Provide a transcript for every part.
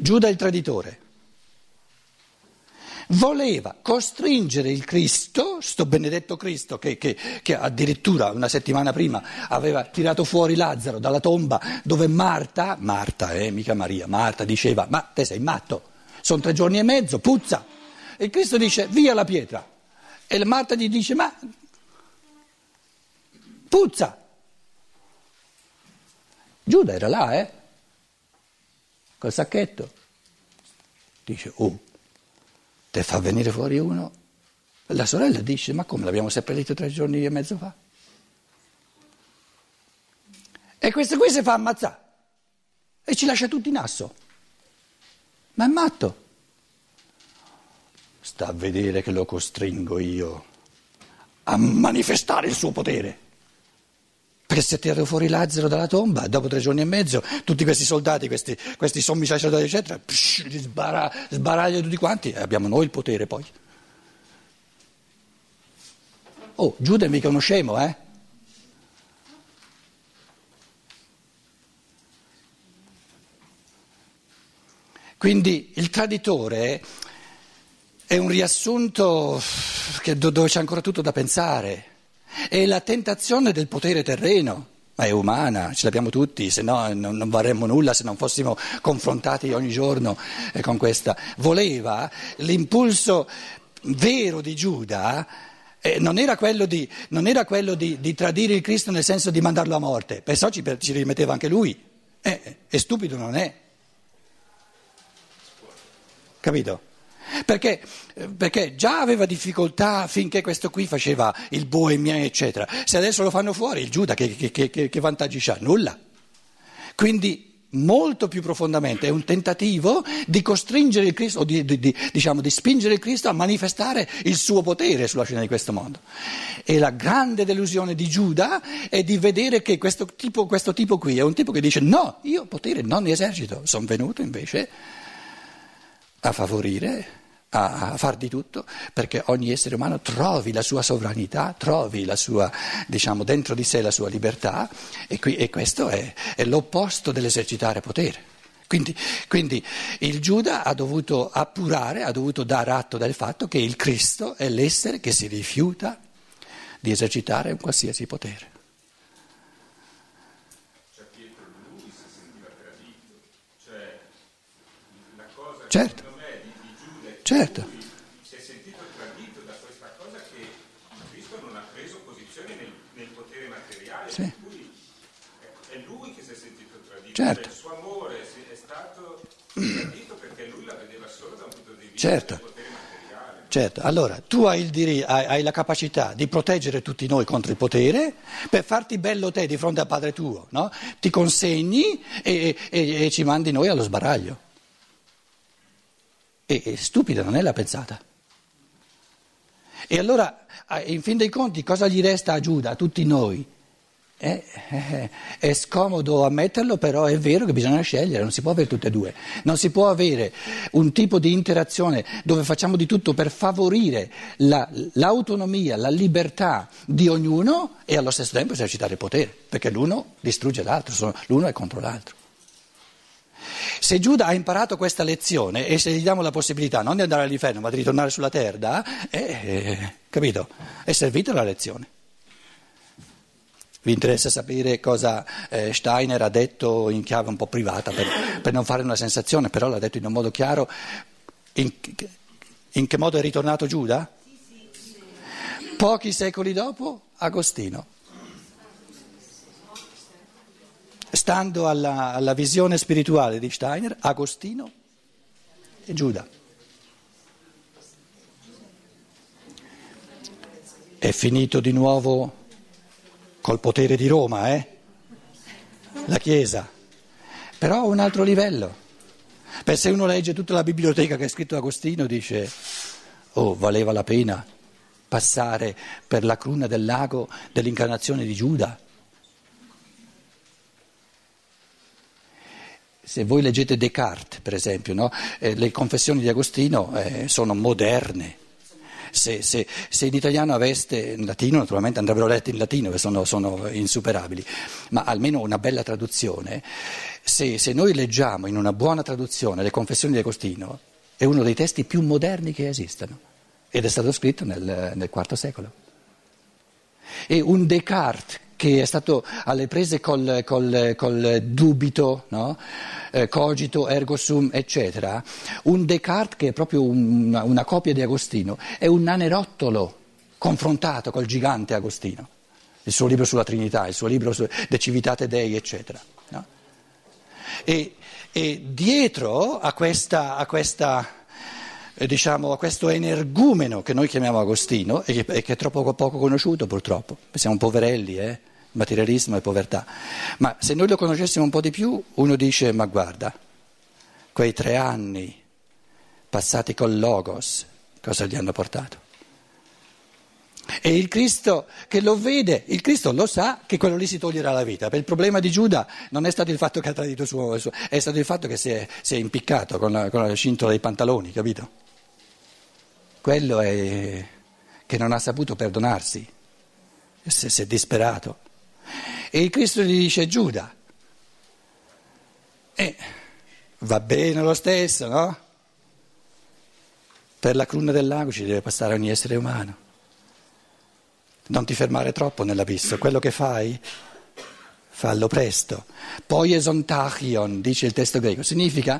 Giuda il traditore, voleva costringere il Cristo, sto benedetto Cristo che, che, che, addirittura una settimana prima aveva tirato fuori Lazzaro dalla tomba dove Marta, Marta, eh, mica Maria, Marta diceva, ma te sei matto, sono tre giorni e mezzo, puzza. E Cristo dice, via la pietra. E Marta gli dice, ma puzza. Giuda era là, eh? Col sacchetto. Dice, oh, te fa venire fuori uno. La sorella dice, ma come l'abbiamo seppellito tre giorni e mezzo fa? E questo qui si fa ammazzare e ci lascia tutti in asso. Ma è matto. Sta a vedere che lo costringo io a manifestare il suo potere. Perché si è tirato fuori Lazzaro dalla tomba, dopo tre giorni e mezzo, tutti questi soldati, questi, questi sommi sacerdoti, eccetera, psh, li sbara, sbaragliano tutti quanti e abbiamo noi il potere poi. Oh, Giuda è mica uno scemo, eh? Quindi il traditore è un riassunto dove c'è ancora tutto da pensare. È la tentazione del potere terreno, ma è umana, ce l'abbiamo tutti, se no non, non varremmo nulla se non fossimo confrontati ogni giorno eh, con questa. Voleva l'impulso vero di Giuda. Eh, non era quello, di, non era quello di, di, tradire il Cristo nel senso di mandarlo a morte, perciò ci, ci rimetteva anche lui. Eh, stupido non è. Capito? Perché, perché, già aveva difficoltà finché questo qui faceva il boemia, eccetera. Se adesso lo fanno fuori, il Giuda che, che, che, che vantaggi c'ha? Nulla. Quindi molto più profondamente è un tentativo di costringere il Cristo, o di, di, di, diciamo, di spingere il Cristo a manifestare il suo potere sulla scena di questo mondo. E la grande delusione di Giuda è di vedere che questo tipo, questo tipo qui è un tipo che dice no, io potere non esercito, sono venuto invece a favorire a far di tutto perché ogni essere umano trovi la sua sovranità, trovi la sua, diciamo, dentro di sé la sua libertà e, qui, e questo è, è, l'opposto dell'esercitare potere. Quindi, quindi il Giuda ha dovuto appurare, ha dovuto dare atto del fatto che il Cristo è l'essere che si rifiuta di esercitare un qualsiasi potere. Certo. Certo. Si è sentito tradito da questa cosa che Cristo non ha preso posizione nel, nel potere materiale, sì. cui è, è, lui che si è sentito tradito, certo. cioè, il suo amore è stato tradito perché lui la vedeva solo da un punto di vista certo. del potere materiale. Certo, allora tu hai, il diri- hai, hai, la capacità di proteggere tutti noi contro il potere per farti bello te di fronte al padre tuo, no? ti consegni e, e, e ci mandi noi allo sbaraglio. E, stupida non è la pensata. E allora, in fin dei conti, cosa gli resta a Giuda, a tutti noi? Eh, eh, è scomodo ammetterlo, però è vero che bisogna scegliere, non si può avere tutte e due. Non si può avere un tipo di interazione dove facciamo di tutto per favorire la, l'autonomia, la libertà di ognuno e allo stesso tempo esercitare il potere, perché l'uno distrugge l'altro, l'uno è contro l'altro. Se Giuda ha imparato questa lezione e se gli diamo la possibilità non di andare all'inferno ma di ritornare sulla terra, eh, eh, capito? È servita la lezione. Vi interessa sapere cosa eh, Steiner ha detto in chiave un po' privata per, per, non fare una sensazione, però l'ha detto in un modo chiaro. In, in che modo è ritornato Giuda? Pochi secoli dopo, Agostino. Stando alla, alla visione spirituale di Steiner, Agostino e Giuda. È finito di nuovo col potere di Roma, eh? La Chiesa. Però a un altro livello. Per se uno legge tutta la biblioteca che ha scritto Agostino, dice, oh, valeva la pena passare per la cruna del lago dell'incarnazione di Giuda. Se voi leggete Descartes, per esempio, no? eh, le confessioni di Agostino eh, sono moderne. Se, se, se, in italiano aveste, in latino naturalmente andrebbero lette in latino, che sono, sono insuperabili, ma almeno una bella traduzione. se, se noi leggiamo in una buona traduzione le confessioni di Agostino, è uno dei testi più moderni che esistano ed è stato scritto nel, nel IV secolo. E un Descartes che è stato alle prese col, col, col dubito, no? eh, cogito, ergo sum, eccetera, un Descartes che è proprio una, una copia di Agostino, è un nanerottolo confrontato col gigante Agostino, il suo libro sulla Trinità, il suo libro su De Civitate Dei, eccetera. No? E, e, dietro a questa, a questa diciamo, a questo energumeno che noi chiamiamo Agostino e che, e che, è troppo poco conosciuto purtroppo, siamo poverelli, eh? materialismo e povertà. Ma se noi lo conoscessimo un po' di più, uno dice, ma guarda, quei tre anni passati col Logos, cosa gli hanno portato? E il Cristo che lo vede, il Cristo lo sa che quello lì si toglierà la vita. Per il problema di Giuda non è stato il fatto che ha tradito suo, è stato il fatto che si è, si è impiccato con la, con la cintola dei pantaloni, capito? Quello è che non ha saputo perdonarsi, si è disperato. E il Cristo gli dice Giuda, e va bene lo stesso, no? Per la cruna del lago ci deve passare ogni essere umano. Non ti fermare troppo nell'abisso, quello che fai, fallo presto. Poi esontachion, dice il testo greco, significa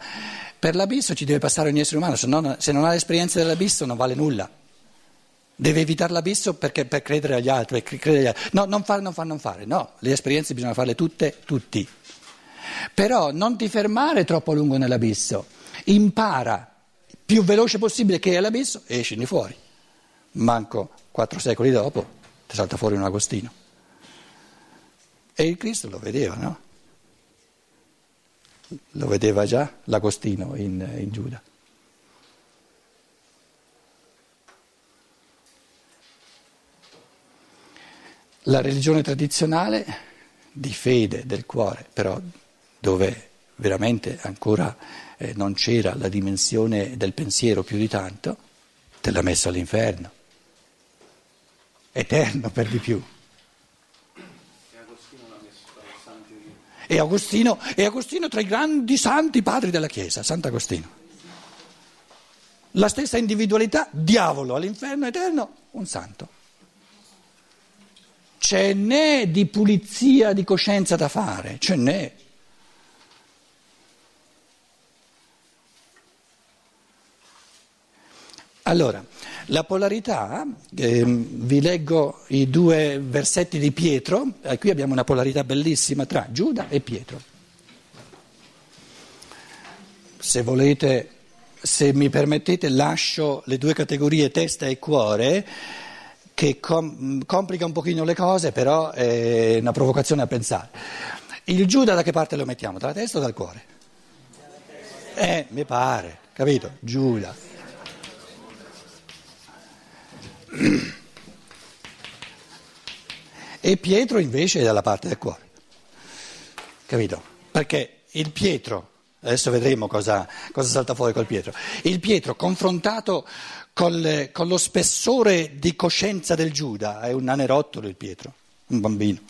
per l'abisso ci deve passare ogni essere umano, se non, se non ha l'esperienza dell'abisso non vale nulla. Deve evitare l'abisso perché, per credere agli altri, credere agli altri. No, non fare, non fare, non fare. No, le esperienze bisogna farle tutte, tutti. Però non ti fermare troppo a lungo nell'abisso. Impara più veloce possibile che è l'abisso e escini fuori. Manco quattro secoli dopo ti salta fuori un Agostino. E il Cristo lo vedeva, no? Lo vedeva già l'Agostino in, in Giuda. La religione tradizionale di fede del cuore, però dove veramente ancora eh, non c'era la dimensione del pensiero più di tanto, te l'ha messo all'inferno, eterno per di più. E Agostino, e Agostino tra i grandi santi padri della Chiesa, Sant'Agostino. La stessa individualità, diavolo all'inferno eterno, un santo ce n'è di pulizia di coscienza da fare, ce n'è. Allora, la polarità, eh, vi leggo i due versetti di Pietro, eh, qui abbiamo una polarità bellissima tra Giuda e Pietro. Se volete, se mi permettete, lascio le due categorie testa e cuore che com- complica un pochino le cose, però è una provocazione a pensare. Il Giuda da che parte lo mettiamo? Dalla testa o dal cuore? Eh, mi pare, capito? Giuda. E Pietro invece è dalla parte del cuore, capito? Perché il Pietro, adesso vedremo cosa, cosa salta fuori col Pietro, il Pietro confrontato col, con lo spessore di coscienza del Giuda, è un nanerottolo il Pietro, un bambino.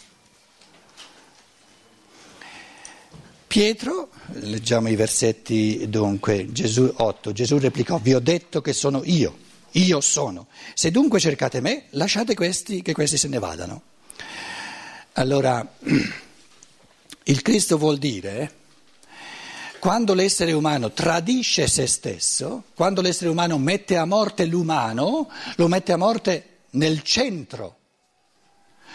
Pietro, leggiamo i versetti dunque, Gesù 8, Gesù replicò, vi ho detto che sono io, io sono. Se dunque cercate me, lasciate questi, che questi se ne vadano. Allora, il Cristo vuol dire quando l'essere umano tradisce se stesso, quando l'essere umano mette a morte l'umano, lo mette a morte nel centro.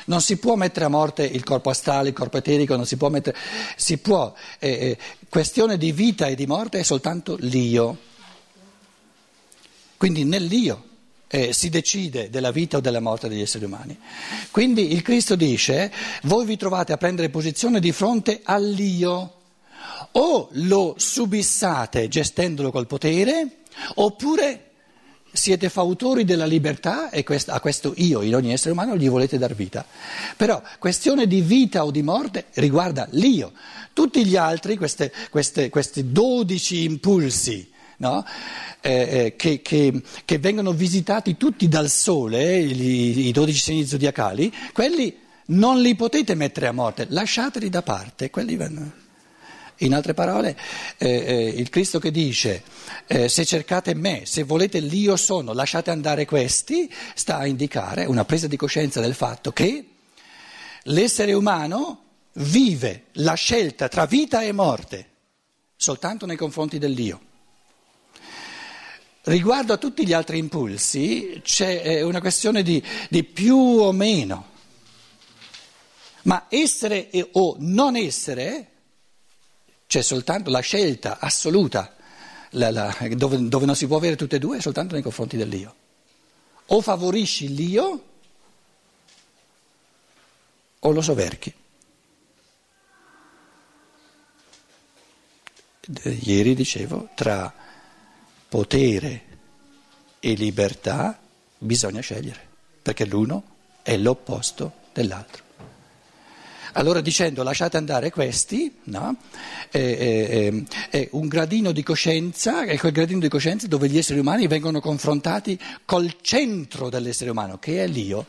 Non si può mettere a morte il corpo astrale, il corpo eterico, non si può mettere... Si può, eh, eh, questione di vita e di morte è soltanto l'io. Quindi nell'io eh, si decide della vita o della morte degli esseri umani. Quindi il Cristo dice, voi vi trovate a prendere posizione di fronte all'io o lo subissate gestendolo col potere, oppure siete fautori della libertà e a questo io in ogni essere umano gli volete dar vita. Però questione di vita o di morte riguarda l'io. Tutti gli altri, queste, queste, questi dodici impulsi, no? eh, eh, che, che, che, vengono visitati tutti dal sole, i, i dodici segni zodiacali, quelli non li potete mettere a morte, lasciateli da parte, quelli vanno. In altre parole, eh, eh, il Cristo che dice eh, se cercate me, se volete l'io sono, lasciate andare questi, sta a indicare una presa di coscienza del fatto che l'essere umano vive la scelta tra vita e morte soltanto nei confronti dell'io. Riguardo a tutti gli altri impulsi c'è eh, una questione di, di più o meno, ma essere o non essere c'è soltanto la scelta assoluta, la, la, dove, dove non si può avere tutte e due, è soltanto nei confronti dell'io. O favorisci l'io o lo soverchi. Ieri dicevo, tra potere e libertà bisogna scegliere, perché l'uno è l'opposto dell'altro. Allora dicendo lasciate andare questi, no? è, è, è, un gradino di coscienza, è quel gradino di coscienza dove gli esseri umani vengono confrontati col centro dell'essere umano, che è l'io,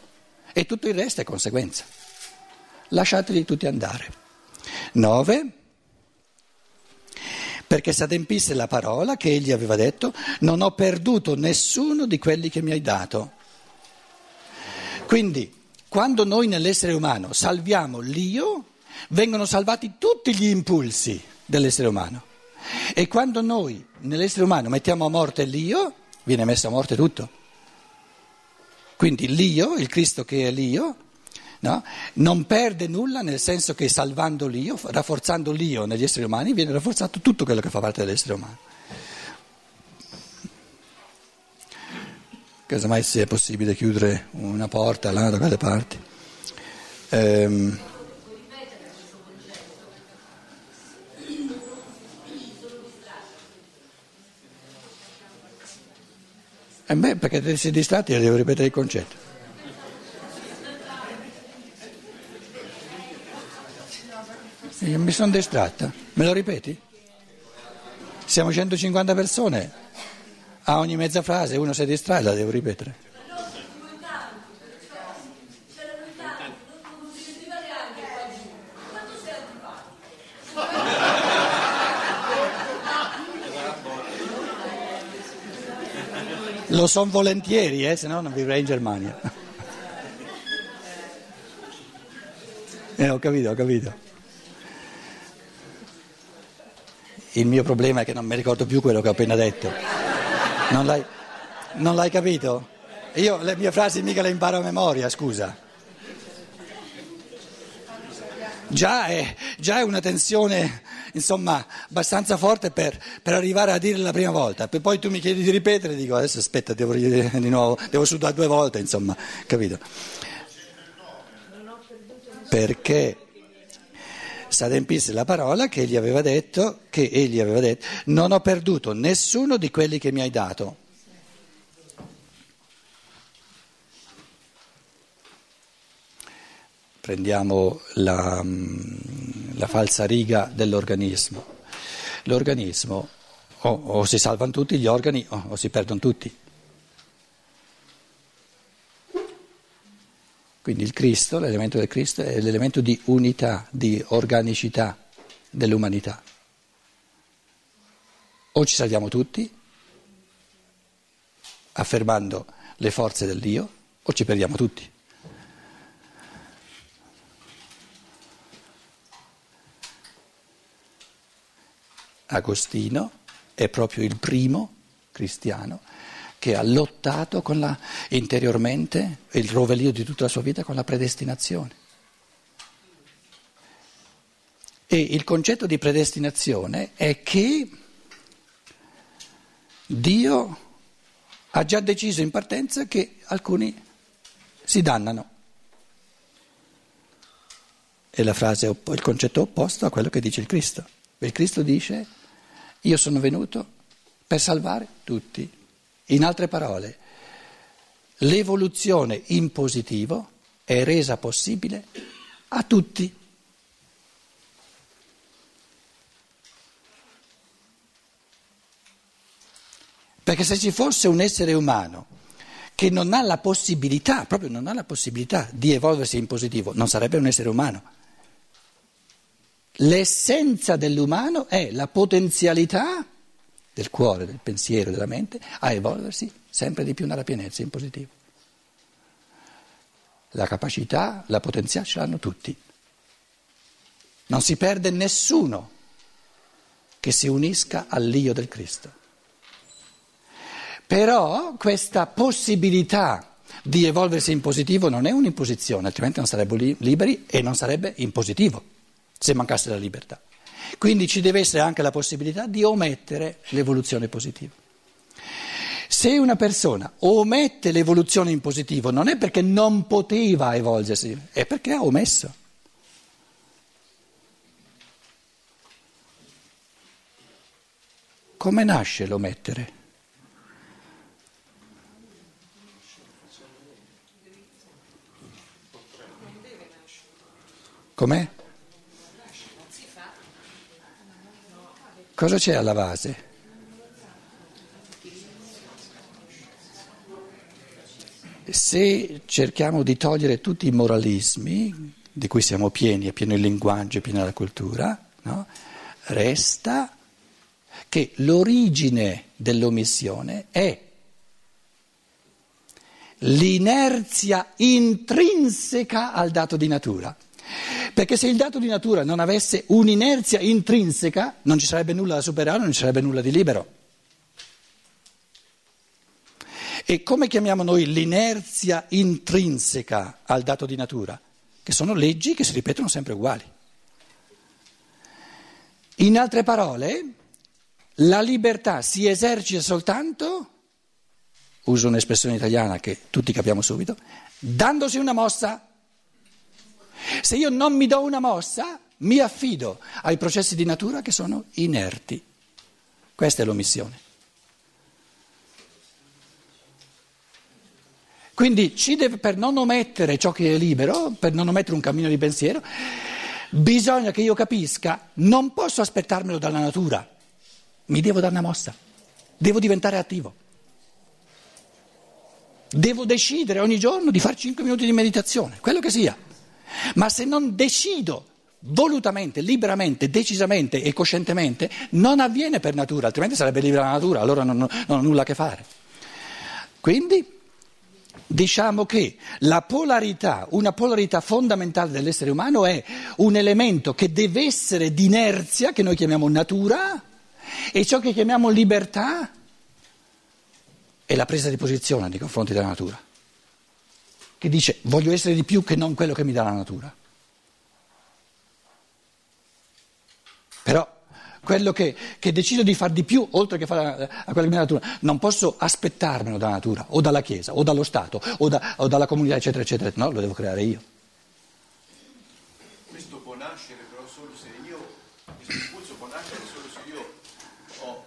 e tutto il resto è conseguenza. Lasciateli tutti andare. 9. Perché si adempisse la parola che egli aveva detto, non ho perduto nessuno di quelli che mi hai dato. Quindi quando noi nell'essere umano salviamo l'io, vengono salvati tutti gli impulsi dell'essere umano. E quando noi nell'essere umano mettiamo a morte l'io, viene messo a morte tutto. Quindi l'io, il Cristo che è l'io, no, non perde nulla nel senso che salvando l'io, rafforzando l'io negli esseri umani, viene rafforzato tutto quello che fa parte dell'essere umano. casomai se è possibile chiudere una porta là da quelle parti. Ehm, Eh beh, perché se distratti devo ripetere il concetto. Io mi sono distratta. Me lo ripeti? Siamo 150 persone a ogni mezza frase uno si distrae, la devo ripetere. Lo son volentieri, eh, se no non vivrei in Germania. Eh, ho capito, ho capito. Il mio problema è che non mi ricordo più quello che ho appena detto. Non l'hai, non l'hai capito? Io le mie frasi mica le imparo a memoria, scusa. Già è, già è una tensione, insomma, abbastanza forte per, per, arrivare a dire la prima volta. Poi tu mi chiedi di ripetere, dico adesso aspetta, devo dire di nuovo, devo sudare due volte, insomma, capito? Perché s'adempisse la parola che egli aveva detto, che egli aveva detto, non ho perduto nessuno di quelli che mi hai dato. Prendiamo la, mm, la falsa riga dell'organismo. L'organismo o, o, si salvano tutti gli organi o, o si perdono tutti. Quindi il Cristo, l'elemento del Cristo, è l'elemento di unità, di organicità dell'umanità. O ci salviamo tutti, affermando le forze del Dio, o ci perdiamo tutti. Agostino è proprio il primo cristiano che ha lottato la, interiormente il rovelio di tutta la sua vita con la predestinazione. E il concetto di predestinazione è che Dio ha già deciso in partenza che alcuni si dannano. È la frase, il concetto opposto a quello che dice il Cristo. Il Cristo dice, io sono venuto per salvare tutti. In altre parole, l'evoluzione in positivo è resa possibile a tutti. Perché se ci fosse un essere umano che non ha la possibilità, proprio non ha la possibilità di evolversi in positivo, non sarebbe un essere umano. L'essenza dell'umano è la potenzialità del cuore, del pensiero, della mente a evolversi sempre di più nella pienezza in positivo. La capacità, la potenzialità ce l'hanno tutti. Non si perde nessuno che si unisca all'io del Cristo. Però questa possibilità di evolversi in positivo non è un'imposizione, altrimenti non sarebbero liberi e non sarebbe in positivo se mancasse la libertà. Quindi ci deve essere anche la possibilità di omettere l'evoluzione positiva. Se una persona omette l'evoluzione in positivo non è perché non poteva evolversi, è perché ha omesso. Come nasce l'omettere? Com'è? Cosa c'è alla base? Se cerchiamo di togliere tutti i moralismi di cui siamo pieni, è pieno il linguaggio, è piena la cultura, no? resta che l'origine dell'omissione è l'inerzia intrinseca al dato di natura. Perché se il dato di natura non avesse un'inerzia intrinseca, non ci sarebbe nulla da superare, non ci sarebbe nulla di libero. E come chiamiamo noi l'inerzia intrinseca al dato di natura? Che sono leggi che si ripetono sempre uguali. In altre parole, la libertà si esercita soltanto, uso un'espressione italiana che tutti capiamo subito, dandosi una mossa. Se io non mi do una mossa, mi affido ai processi di natura che sono inerti. Questa è l'omissione. Quindi deve, per non omettere ciò che è libero, per non omettere un cammino di pensiero, bisogna che io capisca, non posso aspettarmelo dalla natura, mi devo dare una mossa, devo diventare attivo. Devo decidere ogni giorno di fare 5 minuti di meditazione, quello che sia. Ma se non decido volutamente, liberamente, decisamente e coscientemente, non avviene per natura, altrimenti sarebbe libera la natura, allora non, non, ho nulla a che fare. Quindi diciamo che la polarità, una polarità fondamentale dell'essere umano è un elemento che deve essere di inerzia, che noi chiamiamo natura, e ciò che chiamiamo libertà è la presa di posizione nei confronti della natura che dice voglio essere di più che non quello che mi dà la natura. Però quello che, che decido di far di più, oltre che fare a, a quello che mi dà la natura, non posso aspettarmelo dalla natura, o dalla Chiesa, o dallo Stato, o, da, o dalla comunità, eccetera, eccetera. No, lo devo creare io. Questo può nascere però solo se io, questo impulso può nascere solo se io ho,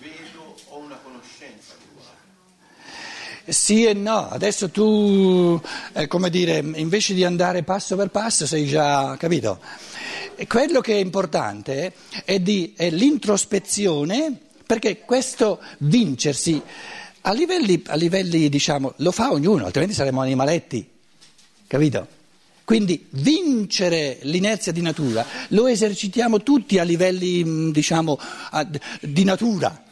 vedo, ho una conoscenza sì e no, adesso tu, eh, come dire, invece di andare passo per passo sei già capito. E quello che è importante è, di, è l'introspezione, perché questo vincersi a livelli, a livelli, diciamo, lo fa ognuno, altrimenti saremmo animaletti, capito? Quindi vincere l'inerzia di natura lo esercitiamo tutti a livelli, diciamo, di natura,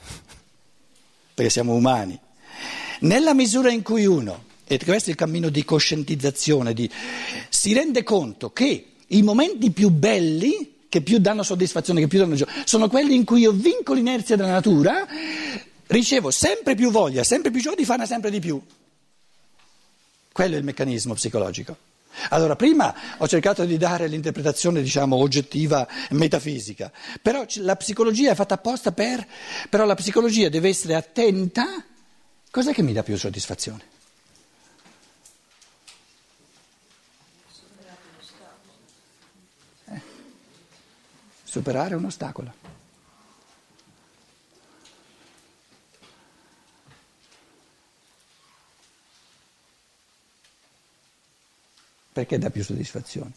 perché siamo umani. Nella misura in cui uno, e questo è il cammino di coscientizzazione, di, si rende conto che i momenti più belli, che più danno soddisfazione, che più danno gioia, sono quelli in cui io vinco l'inerzia della natura, ricevo sempre più voglia, sempre più gioia di farne sempre di più. Quello è il meccanismo psicologico. Allora, prima ho cercato di dare l'interpretazione, diciamo, oggettiva, metafisica, però la psicologia è fatta apposta per, però la psicologia deve essere attenta Cos'è che mi dà più soddisfazione? Eh, superare un ostacolo. Perché dà più soddisfazione?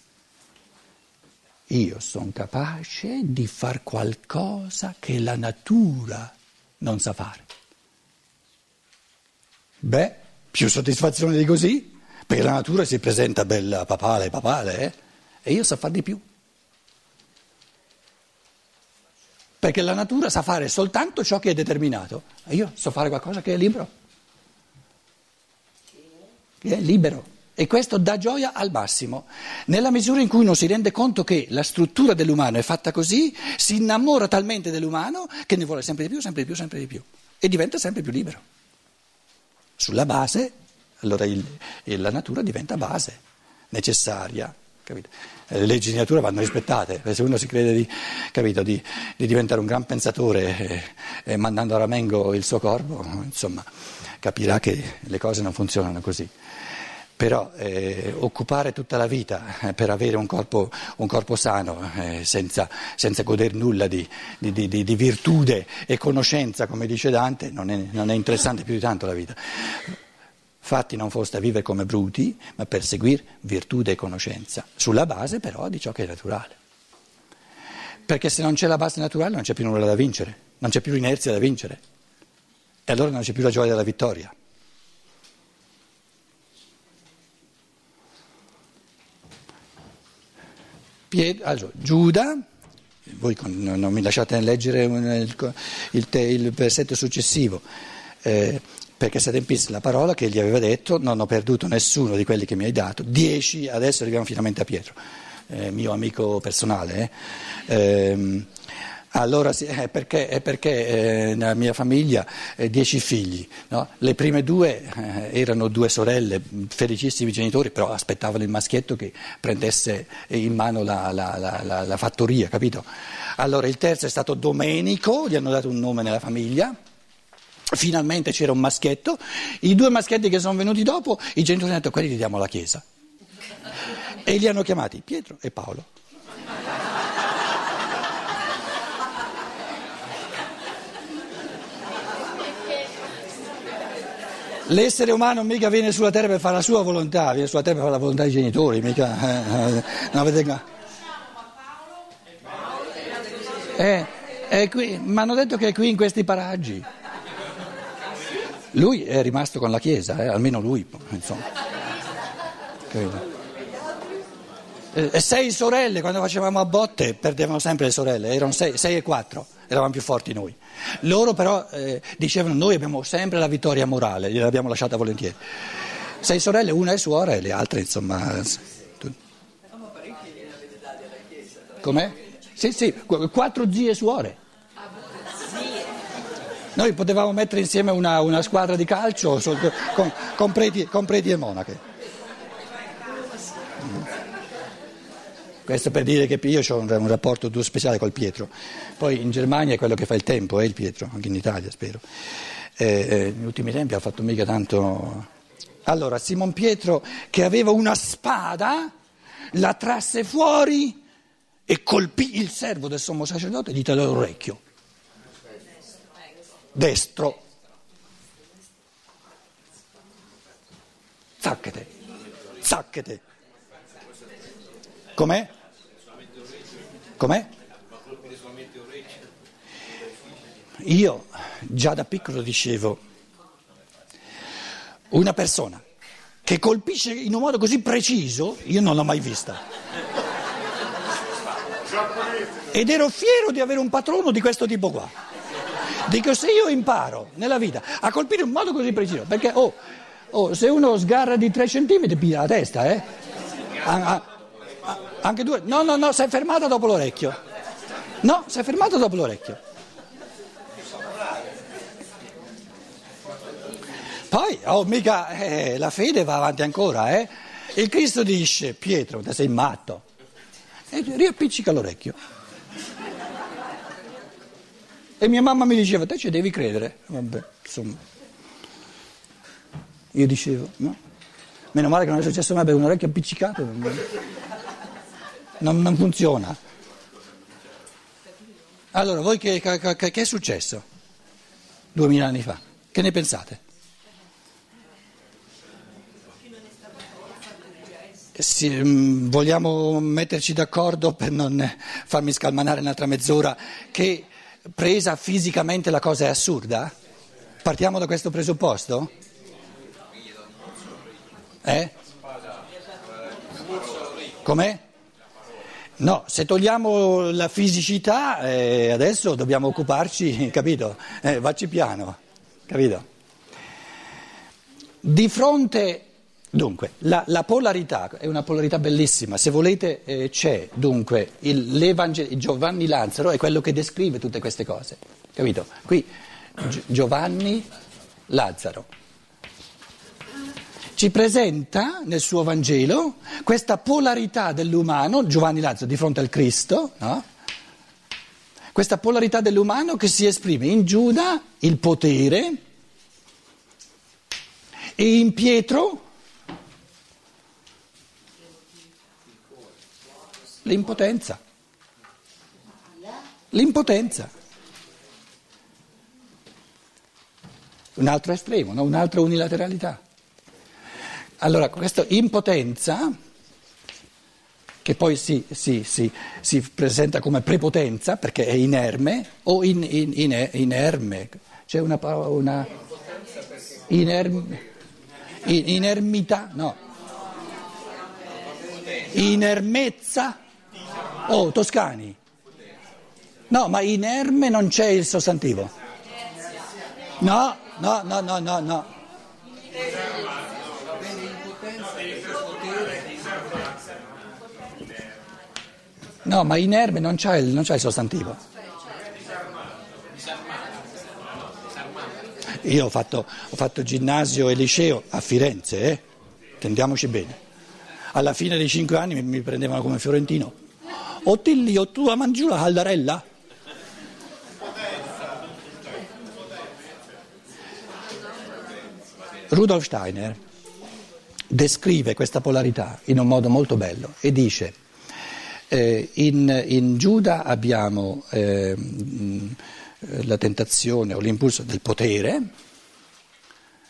Io sono capace di fare qualcosa che la natura non sa fare. Beh, più soddisfazione di così, perché la natura si presenta bella papale, papale, eh? e io so far di più. Perché la natura sa fare soltanto ciò che è determinato. E io so fare qualcosa che è libero. Che è libero. E questo dà gioia al massimo. Nella misura in cui uno si rende conto che la struttura dell'umano è fatta così, si innamora talmente dell'umano che ne vuole sempre di più, sempre di più, sempre di più. E diventa sempre più libero. Sulla base, allora il, la natura diventa base, necessaria. Capito? Le leggi di natura vanno rispettate, se uno si crede di, capito, di, di diventare un gran pensatore eh, eh, mandando a ramengo il suo corpo, insomma, capirà che le cose non funzionano così. Però eh, occupare tutta la vita eh, per avere un corpo, un corpo sano, eh, senza, senza, godere nulla di, di, di, di, virtude e conoscenza, come dice Dante, non è, non è interessante più di tanto la vita. Fatti non foste a vivere come bruti, ma per seguire virtù e conoscenza, sulla base però di ciò che è naturale. Perché se non c'è la base naturale non c'è più nulla da vincere, non c'è più inerzia da vincere. E allora non c'è più la gioia della vittoria. Allora, Giuda, voi non mi lasciate leggere il, il, il versetto successivo, eh, perché si adempisse la parola che egli aveva detto, non ho perduto nessuno di quelli che mi hai dato, dieci, adesso arriviamo finalmente a Pietro, eh, mio amico personale. Eh. Allora sì, è perché, è perché eh, nella mia famiglia eh, dieci figli, no? le prime due eh, erano due sorelle, felicissimi genitori, però aspettavano il maschietto che prendesse in mano la, la, la, la fattoria, capito? Allora il terzo è stato Domenico, gli hanno dato un nome nella famiglia. Finalmente c'era un maschietto, i due maschietti che sono venuti dopo, i genitori hanno detto quelli li diamo alla chiesa. E li hanno chiamati Pietro e Paolo. L'essere umano mica viene sulla terra per fare la sua volontà, viene sulla terra per fare la volontà dei genitori, mica... Eh, eh, no, avete... eh, è qui, mi hanno detto che è qui in questi paraggi. Lui è rimasto con la Chiesa, eh, almeno lui, insomma. Eh, sei sorelle, quando facevamo a botte perdevano sempre le sorelle, erano sei, sei e quattro, eravamo più forti noi. Loro però eh, dicevano noi abbiamo sempre la vittoria morale, gliel'abbiamo lasciata volentieri. Sei sorelle, una è suora e le altre insomma... Tu... Com'è? Sì, sì, quattro zie suore. Noi potevamo mettere insieme una, una squadra di calcio con, con, preti, con preti e monache. Questo per dire che io ho un, rapporto speciale col Pietro. Poi in Germania è quello che fa il tempo, è il Pietro, anche in Italia spero. Eh, eh, negli ultimi tempi ha fatto mica tanto. Allora, Simon Pietro che aveva una spada, la trasse fuori e colpì il servo del sommo sacerdote e gli tagliò l'orecchio. Destro. Zacchete. Zacchete. Com'è? Com'è? Io già da piccolo dicevo, una persona che colpisce in un modo così preciso, io non l'ho mai vista. Ed ero fiero di avere un patrono di questo tipo qua. Dico, se io imparo nella vita a colpire in un modo così preciso, perché oh, oh, se uno sgarra di tre centimetri piglia la testa, eh? A, a, anche due? No, no, no, si è fermato dopo l'orecchio. No, si è fermato dopo l'orecchio. Poi, oh, mica, eh, la fede va avanti ancora, eh? Il Cristo dice, Pietro, te sei matto. E riappiccica l'orecchio. E mia mamma mi diceva, te ci devi credere. Vabbè, insomma. Io dicevo, no? Meno male che non è successo mai per un orecchio appiccicato non, non funziona. Allora, voi che, che, che, è successo duemila anni fa? Che ne pensate? Sì, mm, vogliamo metterci d'accordo per non farmi scalmanare un'altra mezz'ora che presa fisicamente la cosa è assurda? Partiamo da questo presupposto? Eh? Com'è? No, se togliamo la fisicità, eh, adesso dobbiamo occuparci, capito? Eh, vacci piano, capito? Di fronte, dunque, la, la polarità è una polarità bellissima, se volete eh, c'è, dunque, il, Giovanni Lazzaro è quello che descrive tutte queste cose, capito? Qui Giovanni Lazzaro ci presenta nel suo Vangelo questa polarità dell'umano, Giovanni Lazzaro di fronte al Cristo, no? questa polarità dell'umano che si esprime in Giuda il potere e in Pietro l'impotenza. L'impotenza. Un altro estremo, no? un'altra unilateralità. Allora, questa impotenza, che poi si, si, si, si, presenta come prepotenza perché è inerme, o in, in, in, inerme, c'è una parola, una inerme, inermità, no, inermezza, oh, toscani, no, ma inerme non c'è il sostantivo, no, no, no, no, no, no. No, ma inerme non c'è il, il sostantivo. Io ho fatto, ho fatto, ginnasio e liceo a Firenze, eh? tendiamoci bene. Alla fine dei cinque anni mi, mi prendevano come fiorentino. Ottilio, tu a mangiù la caldarella? Rudolf Steiner descrive questa polarità in un modo molto bello e dice eh, in, in, Giuda abbiamo eh, la tentazione o l'impulso del potere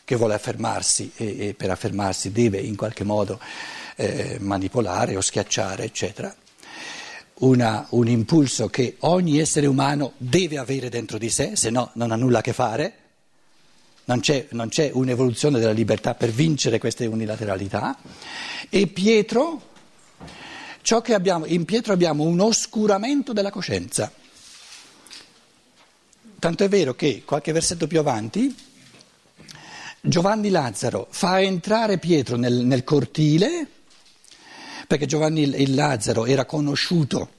che vuole affermarsi e, e per affermarsi deve in qualche modo eh, manipolare o schiacciare, eccetera. Una, un impulso che ogni essere umano deve avere dentro di sé, se no non ha nulla a che fare. Non c'è, non c'è un'evoluzione della libertà per vincere queste unilateralità. E Pietro, Ciò che abbiamo, in Pietro abbiamo un oscuramento della coscienza. Tanto è vero che qualche versetto più avanti Giovanni Lazzaro fa entrare Pietro nel, nel cortile, perché Giovanni il Lazzaro era conosciuto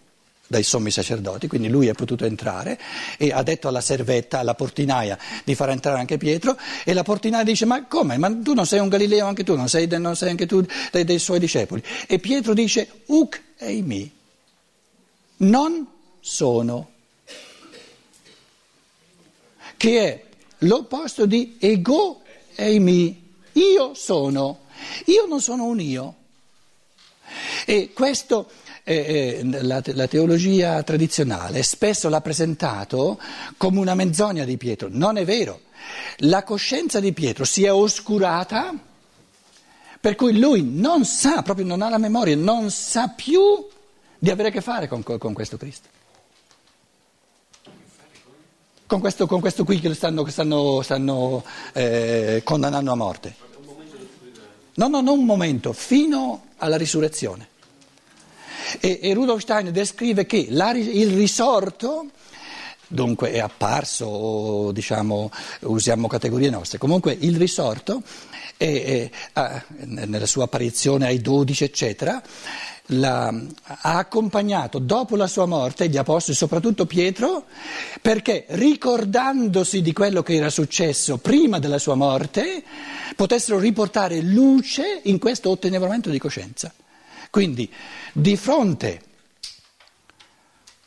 dai sommi sacerdoti, quindi lui è potuto entrare e ha detto alla servetta, alla portinaia di far entrare anche Pietro e la portinaia dice ma come? Ma tu non sei un Galileo anche tu, non sei, non sei anche tu dei, dei, suoi discepoli. E Pietro dice uc eimi, non sono, che è l'opposto di ego eimi, io sono, io non sono un io. E questo eh, la, la, teologia tradizionale spesso l'ha presentato come una menzogna di Pietro. Non è vero. La coscienza di Pietro si è oscurata, per cui lui non sa, proprio non ha la memoria, non sa più di avere a che fare con, con questo Cristo. Con questo, con questo, qui che stanno, che stanno, stanno eh, condannando a morte. No, no, non un momento, fino alla risurrezione. E, e Rudolf Steiner descrive che la, il risorto dunque è apparso, diciamo, usiamo categorie nostre, comunque il risorto è, è, nella sua apparizione ai dodici eccetera, la, ha accompagnato dopo la sua morte gli apostoli, soprattutto Pietro, perché ricordandosi di quello che era successo prima della sua morte, potessero riportare luce in questo ottenimento di coscienza. Quindi di fronte,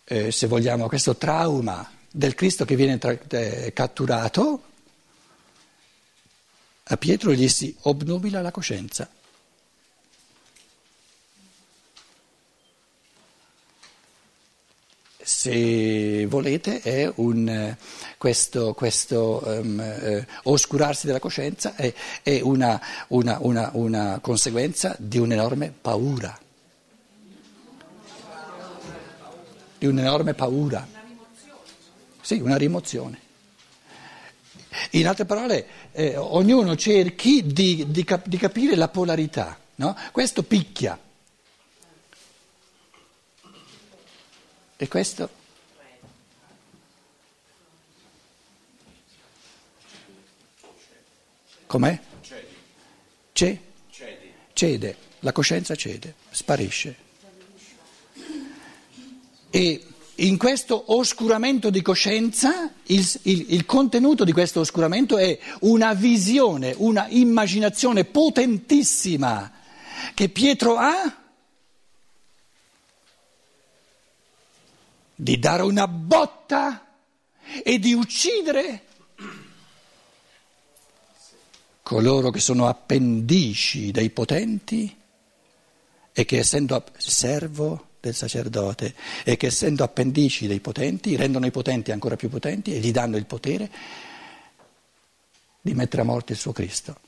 eh, se vogliamo, a questo trauma del Cristo che viene tra- eh, catturato, a Pietro gli si obnubila la coscienza. Se volete, è un, questo, questo um, eh, oscurarsi della coscienza è, è una, una, una, una conseguenza di un'enorme paura. Di un'enorme paura. Sì, una rimozione. In altre parole, eh, ognuno cerchi di, di, cap- di capire la polarità. No? Questo picchia. E questo? Com'è? C'è? Cede, la coscienza cede, sparisce. E in questo oscuramento di coscienza, il, il, il, contenuto di questo oscuramento è una visione, una immaginazione potentissima che Pietro ha di dare una botta e di uccidere coloro che sono appendici dei potenti e che essendo servo del sacerdote e che essendo appendici dei potenti rendono i potenti ancora più potenti e gli danno il potere di mettere a morte il suo Cristo.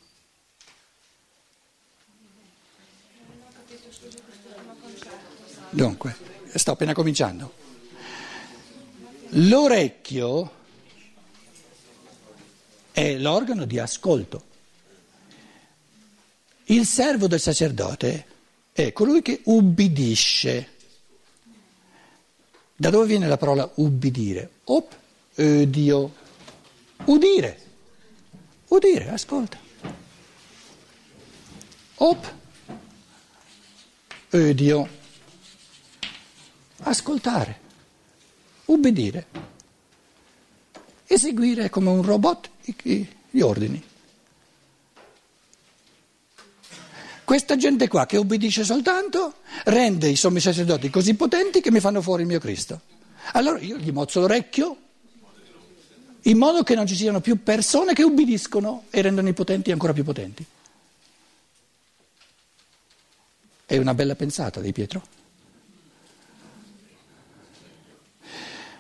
Dunque, sto appena cominciando. L'orecchio è l'organo di ascolto. Il servo del sacerdote è colui che ubbidisce. Da dove viene la parola ubbidire? Op, odio. Udire. Udire, ascolta. Op, odio. Ascoltare. Ubbidire. Eseguire come un robot gli ordini. Questa gente qua che obbedisce soltanto rende i sommi sacerdoti così potenti che mi fanno fuori il mio Cristo. Allora io gli mozzo l'orecchio in modo che non ci siano più persone che ubbidiscono e rendono i potenti ancora più potenti. È una bella pensata di Pietro.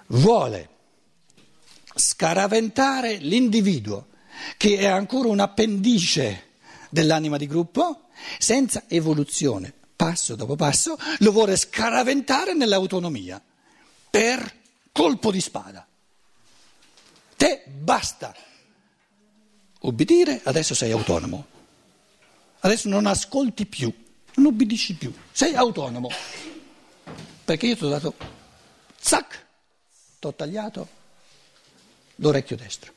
Vuole scaraventare l'individuo che è ancora un appendice dell'anima di gruppo senza evoluzione, passo dopo passo, lo vuole scaraventare nell'autonomia per colpo di spada. Te basta obbedire, adesso sei autonomo. Adesso non ascolti più, non obbedisci più, sei autonomo. Perché io ti ho dato, zac, ti ho tagliato l'orecchio destro.